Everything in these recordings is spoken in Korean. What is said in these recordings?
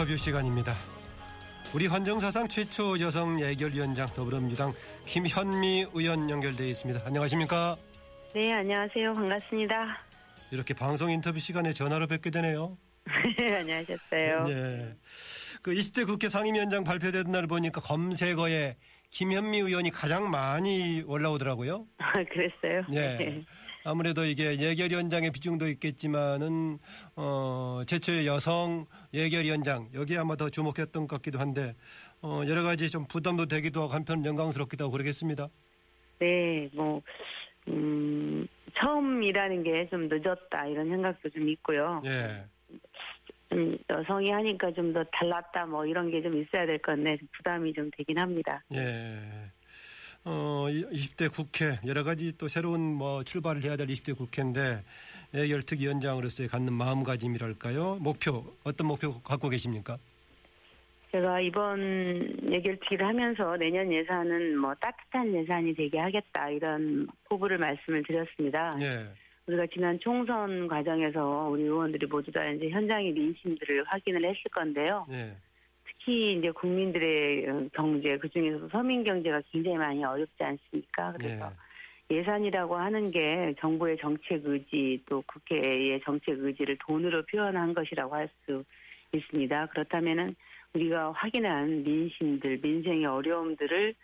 인터뷰 시간입니다. 우리 헌정사상 최초 여성 예결위원장 더불어민주당 김현미 의원 연결되어 있습니다. 안녕하십니까? 네, 안녕하세요. 반갑습니다. 이렇게 방송 인터뷰 시간에 전화로 뵙게 되네요. 안녕하셨어요. 네. 그 20대 국회 상임위원장 발표된 날 보니까 검색어에 김현미 의원이 가장 많이 올라오더라고요. 아, 그랬어요? 예. 아무래도 이게 예결위원장의 비중도 있겠지만은 어 최초의 여성 예결위원장 여기에 아마 더 주목했던 것 같기도 한데 어 여러 가지 좀 부담도 되기도 하고 한편 영광스럽기도 하고 그러겠습니다. 네, 뭐, 음, 처음이라는 게 좀 늦었다 이런 생각도 좀 있고요. 예. 음, 여성이 하니까 좀 더 달랐다 뭐 이런 게 좀 있어야 될 건데 좀 부담이 좀 되긴 합니다. 예. 어, 20대 국회 여러 가지 또 새로운 뭐 출발을 해야 될 20대 국회인데 예결특위원장으로서의 갖는 마음가짐이랄까요? 목표 어떤 목표 갖고 계십니까? 제가 이번 예결특위를 하면서 내년 예산은 뭐 따뜻한 예산이 되게 하겠다 이런 포부를 말씀을 드렸습니다. 예. 우리가 지난 총선 과정에서 우리 의원들이 모두 다 이제 현장의 민심들을 확인을 했을 건데요. 예. 특히 이제 국민들의 어, 경제 그 중에서도 서민 경제가 굉장히 많이 어렵지 않습니까? 그래서 예산이라고 하는 게 정부의 정책 의지 또 국회의 정책 의지를 돈으로 표현한 것이라고 할 수 있습니다. 그렇다면은 우리가 확인한 민심들 민생의 어려움들을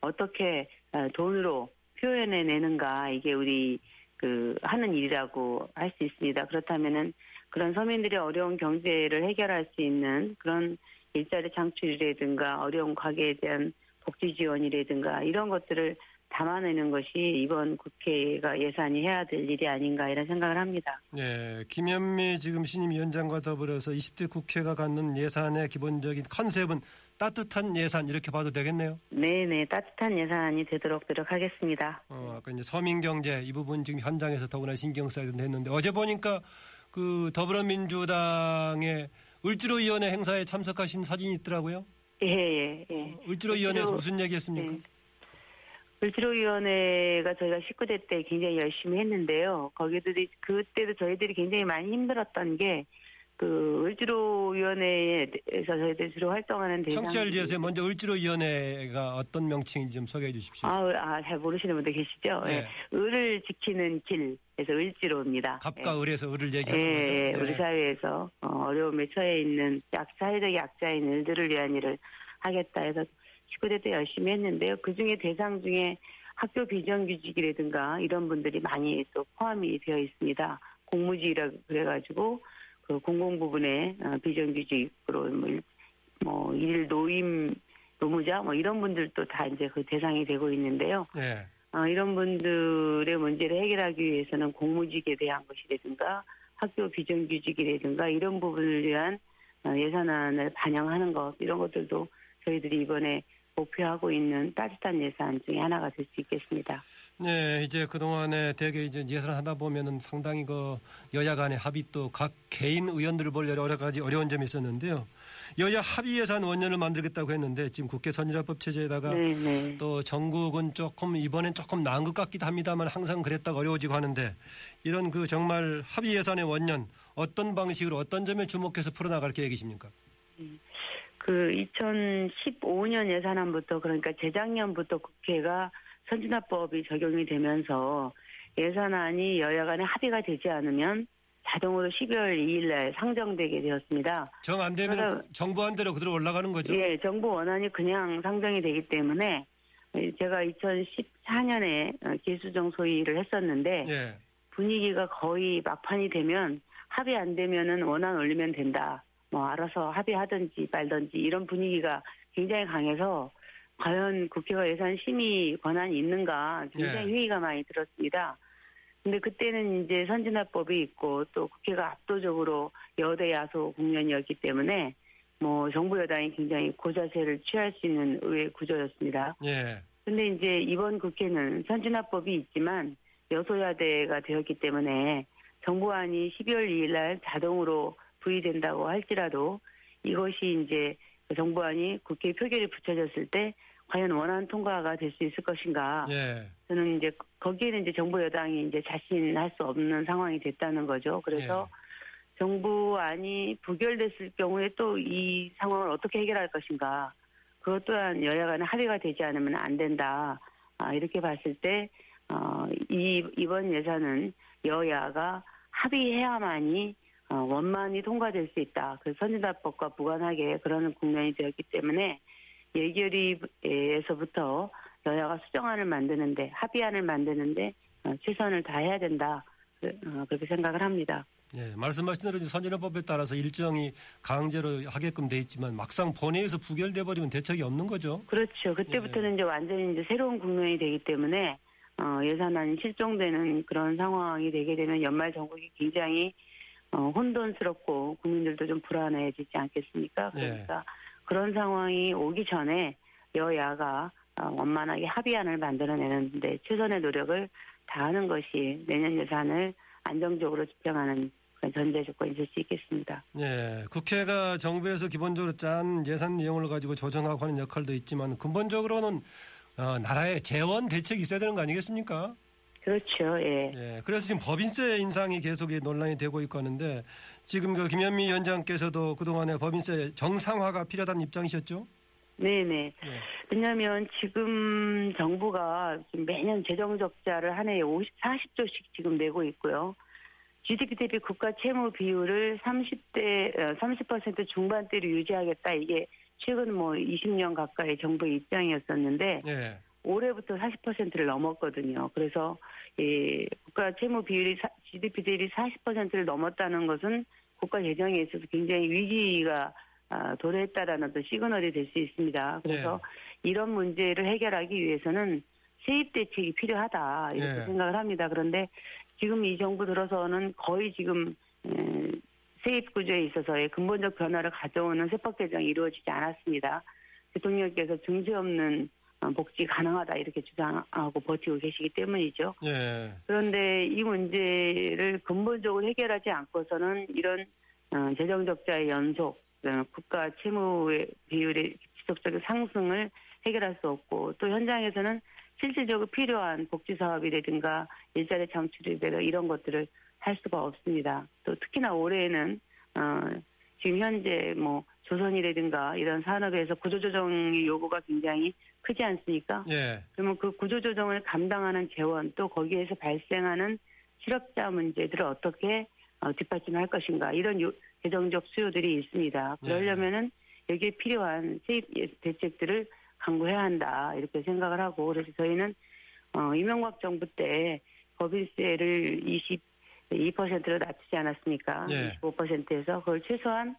어떻게 어, 돈으로 표현해 내는가 이게 우리 그 하는 일이라고 할 수 있습니다. 그렇다면은 그런 서민들의 어려운 경제를 해결할 수 있는 그런 일자리 창출이라든가 어려운 가게에 대한 복지 지원이라든가 이런 것들을 담아내는 것이 이번 국회가 예산이 해야 될 일이 아닌가 이런 생각을 합니다. 예, 김현미 지금 신임 위원장과 더불어서 20대 국회가 갖는 예산의 기본적인 컨셉은 따뜻한 예산 이렇게 봐도 되겠네요. 네 네 따뜻한 예산이 되도록 노력하겠습니다. 어, 아까 이제 서민 경제 이 부분 지금 현장에서 더구나 신경 써야 했는데 어제 보니까 그 더불어민주당의 을지로 위원회 행사에 참석하신 사진이 있더라고요. 예 예 예. 을지로 위원회에서 을지로- 무슨 얘기했습니까? 네. 을지로위원회가 저희가 19대 때 굉장히 열심히 했는데요. 거기도 그때도 저희들이 굉장히 많이 힘들었던 게 그 을지로 위원회에서 저희들이 주로 활동하는 대상 청취자를 위해서 먼저 을지로 위원회가 어떤 명칭인지 좀 소개해 주십시오. 아, 아, 잘 모르시는 분들 계시죠? 네. 예. 을을 지키는 길에서 을지로입니다. 갑과 을에서 을을 예, 얘기하는 예, 거죠. 우리 예. 사회에서 어, 어려움에 처해 있는 약, 사회적 약자인 을들을 위한 일을 하겠다 해서 19대 때 열심히 했는데요. 그 중에 대상 중에 학교 비정규직이라든가 이런 분들이 많이 또 포함이 되어 있습니다. 공무직이라 그래가지고 그 공공 부분에 어, 비정규직으로 뭐, 일- 뭐 일일 노임 노무자 뭐 이런 분들도 다 이제 그 대상이 되고 있는데요. 예. 어, 이런 분들의 문제를 해결하기 위해서는 공무직에 대한 것이라든가 학교 비정규직이라든가 이런 부분을 위한 어, 예산안을 반영하는 것 이런 것들도 저희들이 이번에 목표하고 있는 따뜻한 예산 중에 하나가 될 수 있겠습니다. 네, 이제 그동안에 대개 이제 예산 하다 보면은 상당히 그 여야 간의 합의 또 각 개인 의원들을 볼 여러 가지 어려운 점이 있었는데요. 여야 합의 예산 원년을 만들겠다고 했는데 지금 국회 선진화법 체제에다가 네, 네. 또 전국은 조금 이번엔 조금 나은 것 같기도 합니다만 항상 그랬다가 어려워지고 하는데 이런 그 정말 합의 예산의 원년 어떤 방식으로 어떤 점에 주목해서 풀어나갈 계획이십니까? 그 2015년 예산안부터 그러니까 재작년부터 국회가 선진화법이 적용이 되면서 예산안이 여야 간에 합의가 되지 않으면 자동으로 12월 2일 날 상정되게 되었습니다. 정 안 되면 그러다- 정부한 대로 그대로 올라가는 거죠. 예, 정부 원안이 그냥 상정이 되기 때문에 제가 2014년에 기수정 소위를 했었는데 예. 분위기가 거의 막판이 되면 합의 안 되면은 원안 올리면 된다. 뭐 알아서 합의하든지 말든지 이런 분위기가 굉장히 강해서 과연 국회가 예산 심의 권한이 있는가 굉장히 예. 회의가 많이 들었습니다. 근데 그때는 이제 선진화법이 있고 또 국회가 압도적으로 여대 야소 국면이었기 때문에 뭐 정부 여당이 굉장히 고자세를 취할 수 있는 의회 구조였습니다. 예. 근데 이제 이번 국회는 선진화법이 있지만 여소야대가 되었기 때문에 정부안이 12월 2일 날 자동으로 부의된다고 할지라도 이것이 이제 정부안이 국회 표결에 붙여졌을 때 과연 원안 통과가 될 수 있을 것인가. 예. 저는 이제 거기에는 이제 정부 여당이 이제 자신할 수 없는 상황이 됐다는 거죠. 그래서 예. 정부안이 부결됐을 경우에 또 이 상황을 어떻게 해결할 것인가. 그것 또한 여야 간에 합의가 되지 않으면 안 된다. 아, 이렇게 봤을 때, 어, 이, 이번 예산은 여야가 합의해야만이 어, 원만히 통과될 수 있다. 그 선진화법과 무관하게 그러는 국면이 되었기 때문에 예결위에서부터 여야가 수정안을 만드는데 합의안을 만드는데 어, 최선을 다해야 된다. 그, 어, 그렇게 생각을 합니다. 예, 말씀하신 대로 선진화법에 따라서 일정이 강제로 하게끔 돼 있지만 막상 본회의에서 부결돼 버리면 대책이 없는 거죠. 그렇죠. 그때부터는 예. 이제 완전히 이제 새로운 국면이 되기 때문에 어, 예산안이 실종되는 그런 상황이 되게 되면 연말 정국이 굉장히 어, 혼돈스럽고 국민들도 좀 불안해지지 않겠습니까? 예. 그러니까 그런 상황이 오기 전에 여야가 어, 원만하게 합의안을 만들어내는데 최선의 노력을 다하는 것이 내년 예산을 안정적으로 집행하는 전제 조건이 될 수 있겠습니다. 예, 국회가 정부에서 기본적으로 짠 예산 내용을 가지고 조정하고 하는 역할도 있지만 근본적으로는 어, 나라의 재원 대책이 있어야 되는 거 아니겠습니까? 그렇죠. 예. 예, 그래서 지금 법인세 인상이 계속 논란이 되고 있고 하는데 지금 그 김현미 위원장께서도 그동안에 법인세 정상화가 필요하다는 입장이셨죠? 네네. 예. 왜냐하면 지금 정부가 지금 매년 재정 적자를 한 해에 50, 40조씩 지금 내고 있고요. GDP 대비 국가 채무 비율을 30대 30% 중반대로 유지하겠다 이게 최근 뭐 20년 가까이 정부의 입장이었었는데 예. 올해부터 40%를 넘었거든요. 그래서 이 국가 채무 비율이 사- GDP 대비 40%를 넘었다는 것은 국가 재정에 있어서 굉장히 위기가 아, 도래했다라는 어떤 시그널이 될 수 있습니다. 그래서 이런 문제를 해결하기 위해서는 세입 대책이 필요하다 이렇게 예. 생각을 합니다. 그런데 지금 이 정부 들어서는 거의 지금 음, 세입 구조에 있어서의 근본적 변화를 가져오는 세법 개정이 이루어지지 않았습니다. 대통령께서 증세 없는 어, 복지 가능하다 이렇게 주장하고 버티고 계시기 때문이죠. 예. 그런데 이 문제를 근본적으로 해결하지 않고서는 이런 어, 재정 적자의 연속, 어, 국가 채무의 비율의 지속적인 상승을 해결할 수 없고 또 현장에서는 실질적으로 필요한 복지 사업이라든가 일자리 창출이라든가 이런 것들을 할 수가 없습니다. 또 특히나 올해에는 어, 지금 현재 뭐 조선이라든가 이런 산업에서 구조조정의 요구가 굉장히 크지 않습니까? 예. 그러면 그 구조조정을 감당하는 재원 또 거기에서 발생하는 실업자 문제들을 어떻게 어, 뒷받침할 것인가 이런 요, 재정적 수요들이 있습니다. 그러려면은 여기에 필요한 세입 예, 대책들을 강구해야 한다 이렇게 생각을 하고 그래서 저희는 어, 이명박 정부 때 법인세를 22%로 낮추지 않았습니까? 예. 25%에서 그걸 최소한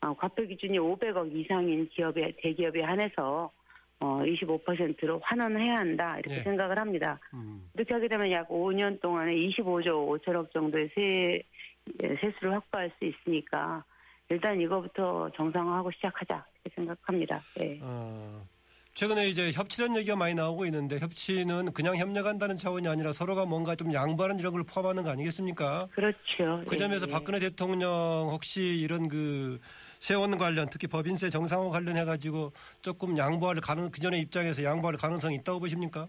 어, 과표 기준이 500억 이상인 기업에 대기업에 한해서 어, 25%로 환원해야 한다 이렇게 예. 생각을 합니다. 음. 이렇게 하게 되면 약 5년 동안에 25조 5천억 정도의 세 예, 세수를 확보할 수 있으니까 일단 이거부터 정상화하고 시작하자 이렇게 생각합니다. 예. 어, 최근에 이제 협치란 얘기가 많이 나오고 있는데 협치는 그냥 협력한다는 차원이 아니라 서로가 뭔가 좀 양보하는 이런 걸 포함하는 거 아니겠습니까? 그렇죠. 그 점에서 예, 예. 박근혜 대통령 혹시 이런 그 세원 관련 특히 법인세 정상화 관련해 가지고 조금 양보할 가능 그 전에 입장에서 양보할 가능성이 있다고 보십니까?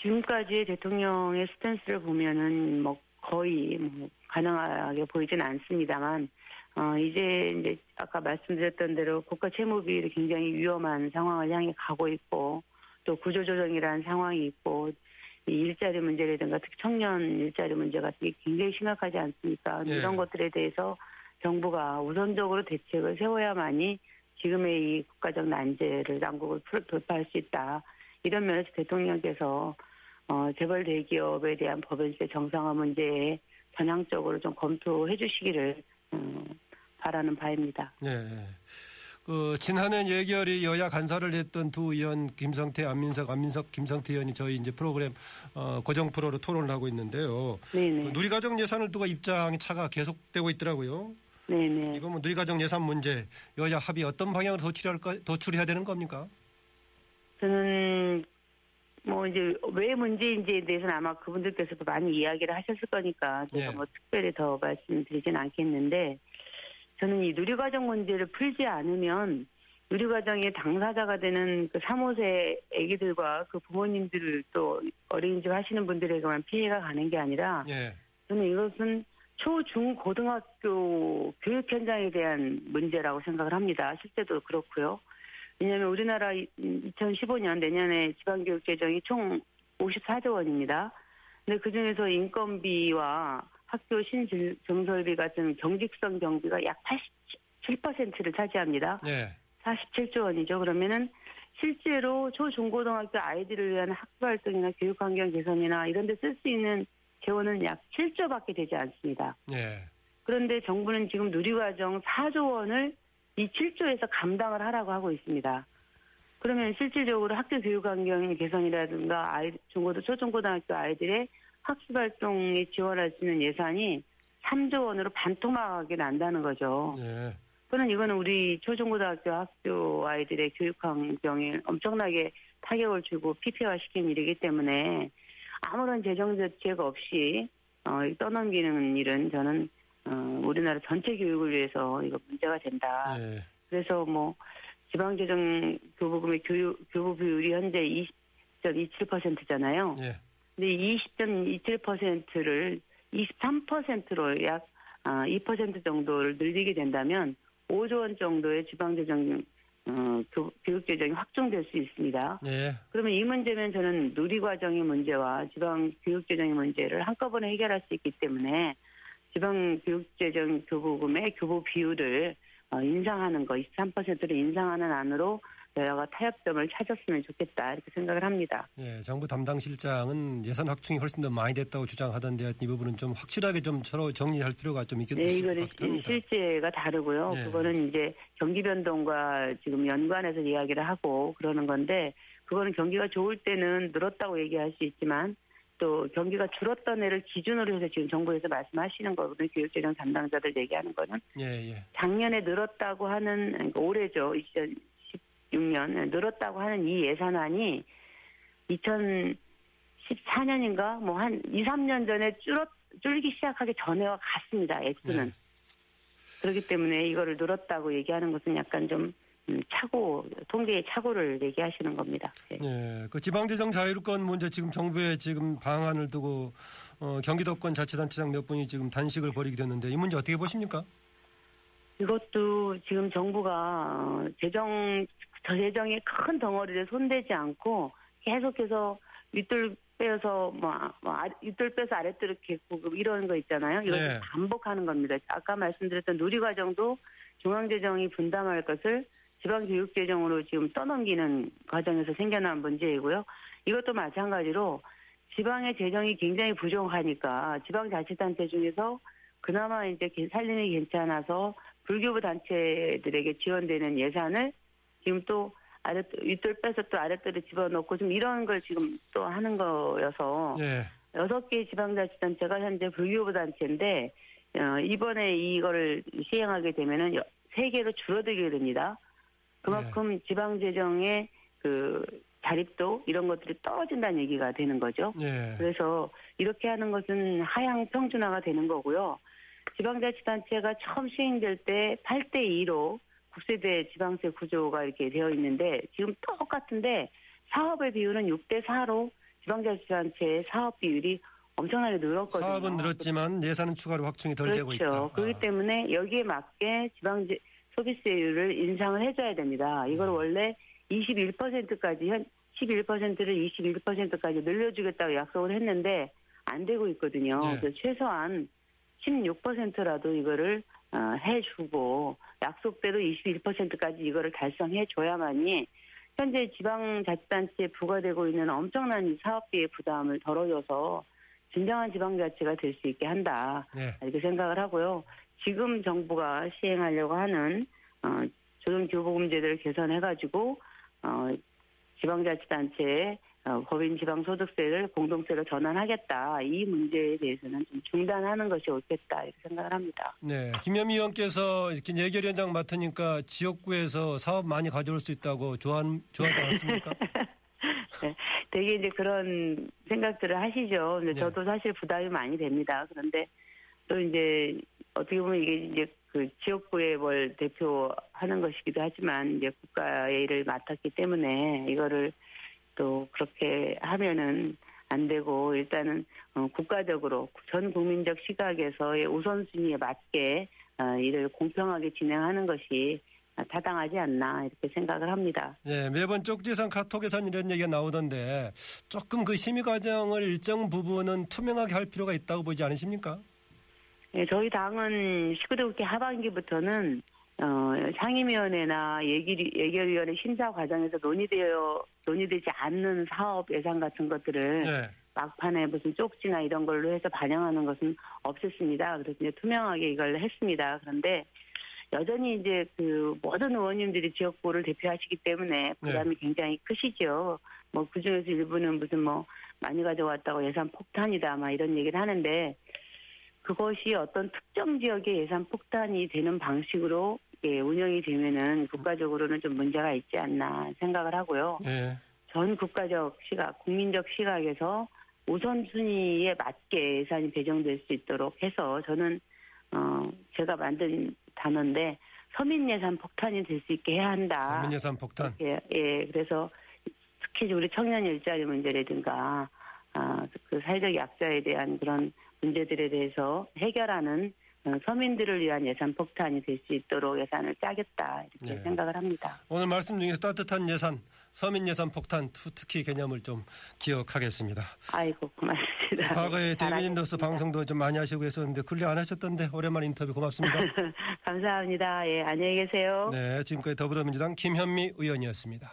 지금까지의 대통령의 스탠스를 보면은 뭐 거의 뭐 가능하게 보이진 않습니다만 어 이제 이제 아까 말씀드렸던 대로 국가 채무 비율이 굉장히 위험한 상황을 향해 가고 있고 또 구조조정이라는 상황이 있고 이 일자리 문제라든가 특히 청년 일자리 문제 같은 게 굉장히 심각하지 않습니까? 예. 이런 것들에 대해서 정부가 우선적으로 대책을 세워야만이 지금의 이 국가적 난제를 난국을 풀- 돌파할 수 있다. 이런 면에서 대통령께서 어, 재벌 대기업에 대한 법인세 정상화 문제에 전향적으로 좀 검토해 주시기를 어, 바라는 바입니다. 네. 그 지난해 예결위 여야 간사를 했던 두 의원 김성태, 안민석, 안민석, 김성태 의원이 저희 이제 프로그램 어, 고정 프로로 토론을 하고 있는데요. 네네. 그 누리과정 예산을 두고 입장이 차가 계속되고 있더라고요. 네네. 이거 뭐 누리과정 예산 문제 여야 합의 어떤 방향으로 도출할까 도출해야 되는 겁니까? 저는 뭐 이제 왜 문제인지에 대해서는 아마 그분들께서도 많이 이야기를 하셨을 거니까 제가 예. 뭐 특별히 더 말씀드리진 않겠는데 저는 이 누리과정 문제를 풀지 않으면 누리과정의 당사자가 되는 그 3호세 아기들과 그 부모님들 또 어린이집 하시는 분들에게만 피해가 가는 게 아니라 예. 저는 이것은 초, 중, 고등학교 교육 현장에 대한 문제라고 생각을 합니다. 실제도 그렇고요. 왜냐하면 우리나라 2015년 내년에 지방교육 재정이 총 54조 원입니다. 근데 그 중에서 인건비와 학교 신증설비 같은 경직성 경비가 약 87%를 차지합니다. 예. 47조 원이죠. 그러면은 실제로 초, 중, 고등학교 아이들을 위한 학교 활동이나 교육 환경 개선이나 이런 데 쓸 수 있는 재원은 약 7조밖에 되지 않습니다. 예. 그런데 정부는 지금 누리과정 4조 원을 이 7조에서 감당을 하라고 하고 있습니다. 그러면 실질적으로 학교 교육 환경 개선이라든가 아이 중고등 초중고등학교 아이들의 학습 활동에 지원할 수 있는 예산이 3조 원으로 반토막이 난다는 거죠. 예. 그는 이거는 우리 초중고등학교 학교 아이들의 교육 환경에 엄청나게 타격을 주고 피폐화 시킨 일이기 때문에 아무런 재정 대책 없이 어, 떠넘기는 일은 저는 어, 우리나라 전체 교육을 위해서 이거 문제가 된다. 예. 그래서 뭐 지방재정 교부금의 교육, 교부 비율이 현재 20.27%잖아요. 예. 근데 20.27%를 23%로 약 아, 2% 정도를 늘리게 된다면 5조 원 정도의 지방재정 어, 교, 교육재정이 확정될 수 있습니다. 예. 그러면 이 문제면 저는 누리 과정의 문제와 지방 교육 재정의 문제를 한꺼번에 해결할 수 있기 때문에 지방 교육 재정 교부금의 교부 비율을 어, 인상하는 거, 23%를 인상하는 안으로 여야가 타협점을 찾았으면 좋겠다 이렇게 생각을 합니다. 예, 정부 담당 실장은 예산 확충이 훨씬 더 많이 됐다고 주장하던데 이 부분은 좀 확실하게 좀 서로 정리할 필요가 좀 있겠 네, 이거는. 실제가 다르고요. 네. 그거는 이제 경기 변동과 지금 연관해서 이야기를 하고 그러는 건데 그거는 경기가 좋을 때는 늘었다고 얘기할 수 있지만 또 경기가 줄었던 애를 기준으로 해서 지금 정부에서 말씀하시는 거거든요. 교육재정 담당자들 얘기하는 거는 예, 예. 작년에 늘었다고 하는 그러니까 올해죠. 2016년 늘었다고 하는 이 예산안이 2014년인가 뭐 한 2, 3년 전에 줄었 줄기 시작하기 전에와 같습니다. 액수는. 네. 그렇기 때문에 이거를 늘었다고 얘기하는 것은 약간 좀 음, 차고 통계의 차고를 얘기하시는 겁니다. 네. 예, 그 지방재정 자율권 문제 지금 정부의 지금 방안을 두고 어, 경기도권 자치단체장 몇 분이 지금 단식을 벌이게 됐는데 이 문제 어떻게 보십니까? 이것도 지금 정부가 어, 재정 저 재정의 큰 덩어리를 손대지 않고 계속해서 윗돌 빼서 뭐, 아- 뭐 아- 윗돌 빼서 아랫돌을 겠고 이런 거 있잖아요. 이걸 네. 반복하는 겁니다. 아까 말씀드렸던 누리과정도 중앙재정이 분담할 것을 지방교육재정으로 지금 떠넘기는 과정에서 생겨난 문제이고요. 이것도 마찬가지로 지방의 재정이 굉장히 부족하니까 지방자치단체 중에서 그나마 이제 개- 살림이 괜찮아서 불교부 단체들에게 지원되는 예산을 지금 또 아래 윗돌 빼서 또 아랫돌에 집어넣고 좀 이런 걸 지금 또 하는 거여서 예, 여섯 개 지방자치단체가 현재 불교부 단체인데 어, 이번에 이거를 시행하게 되면은 여- 세 개로 줄어들게 됩니다. 그만큼 지방 재정의 그 자립도 이런 것들이 떨어진다는 얘기가 되는 거죠. 예, 그래서 이렇게 하는 것은 하향 평준화가 되는 거고요. 지방자치단체가 처음 시행될 때 8대 2로 국세대 지방세 구조가 이렇게 되어 있는데 지금 똑같은데 사업의 비율은 6대 4로 지방자치단체의 사업 비율이 엄청나게 늘었거든요. 사업은 늘었지만 예산은 추가로 확충이 덜 되고 있다. 그렇죠. 그렇기 아. 때문에 여기에 맞게 지방제 소비세율을 인상을 해줘야 됩니다. 이걸 네. 원래 21%까지 현 11%를 21%까지 늘려주겠다고 약속을 했는데 안 되고 있거든요. 네. 그래서 최소한 16%라도 이거를 어, 해주고 약속대로 21%까지 이거를 달성해 줘야만이 현재 지방자치단체에 부과되고 있는 엄청난 이 사업비의 부담을 덜어줘서 진정한 지방자치가 될 수 있게 한다. 예, 이렇게 생각을 하고요. 지금 정부가 시행하려고 하는 어, 조정교보금제도를 개선해가지고 어, 지방자치단체에 어, 법인 지방소득세를 공동세로 전환하겠다. 이 문제에 대해서는 좀 중단하는 것이 옳겠다 이렇게 생각을 합니다. 네, 김현미 의원께서 이렇게 예결위원장 맡으니까 지역구에서 사업 많이 가져올 수 있다고 좋아 좋아하지 않습니까? 네, 되게 이제 그런 생각들을 하시죠. 근데 네. 저도 사실 부담이 많이 됩니다. 그런데 또 이제 어떻게 보면 이게 이제 그 지역구에 뭘 대표하는 것이기도 하지만 이제 국가의 일을 맡았기 때문에 이거를 또 그렇게 하면은 안 되고 일단은 어, 국가적으로 전 국민적 시각에서의 우선순위에 맞게 어, 일을 공평하게 진행하는 것이 타당하지 않나 이렇게 생각을 합니다. 네, 매번 쪽지상 카톡에선 이런 얘기가 나오던데 조금 그 심의 과정을 일정 부분은 투명하게 할 필요가 있다고 보지 않으십니까? 예, 저희 당은 19대 국회 하반기부터는 어, 상임위원회나 예결, 예결위원회 심사 과정에서 논의되어 논의되지 않는 사업 예산 같은 것들을 네. 막판에 무슨 쪽지나 이런 걸로 해서 반영하는 것은 없었습니다. 그래서 이제 투명하게 이걸 했습니다. 그런데 여전히 이제 그 모든 의원님들이 지역구를 대표하시기 때문에 부담이 굉장히 크시죠. 뭐 그중에서 일부는 무슨 뭐 많이 가져왔다고 예산 폭탄이다 막 이런 얘기를 하는데 그것이 어떤 특정 지역의 예산 폭탄이 되는 방식으로 예, 운영이 되면은 국가적으로는 좀 문제가 있지 않나 생각을 하고요. 네. 전 국가적 시각, 국민적 시각에서 우선순위에 맞게 예산이 배정될 수 있도록 해서 저는 어 제가 만든 단어인데 서민 예산 폭탄이 될 수 있게 해야 한다. 서민 예산 폭탄. 예, 예. 그래서 특히 우리 청년 일자리 문제라든가 아, 그 사회적 약자에 대한 그런 문제들에 대해서 해결하는 어, 서민들을 위한 예산 폭탄이 될 수 있도록 예산을 짜겠다 이렇게 네. 생각을 합니다. 오늘 말씀 중에서 따뜻한 예산, 서민 예산 폭탄 투- 특히 개념을 좀 기억하겠습니다. 아이고 고맙습니다. 과거에 잘하겠습니다. 방송도 좀 많이 하시고 했었는데 근래 안 하셨던데 오랜만에 인터뷰 고맙습니다. 감사합니다. 예, 안녕히 계세요. 네, 지금까지 더불어민주당 김현미 의원이었습니다.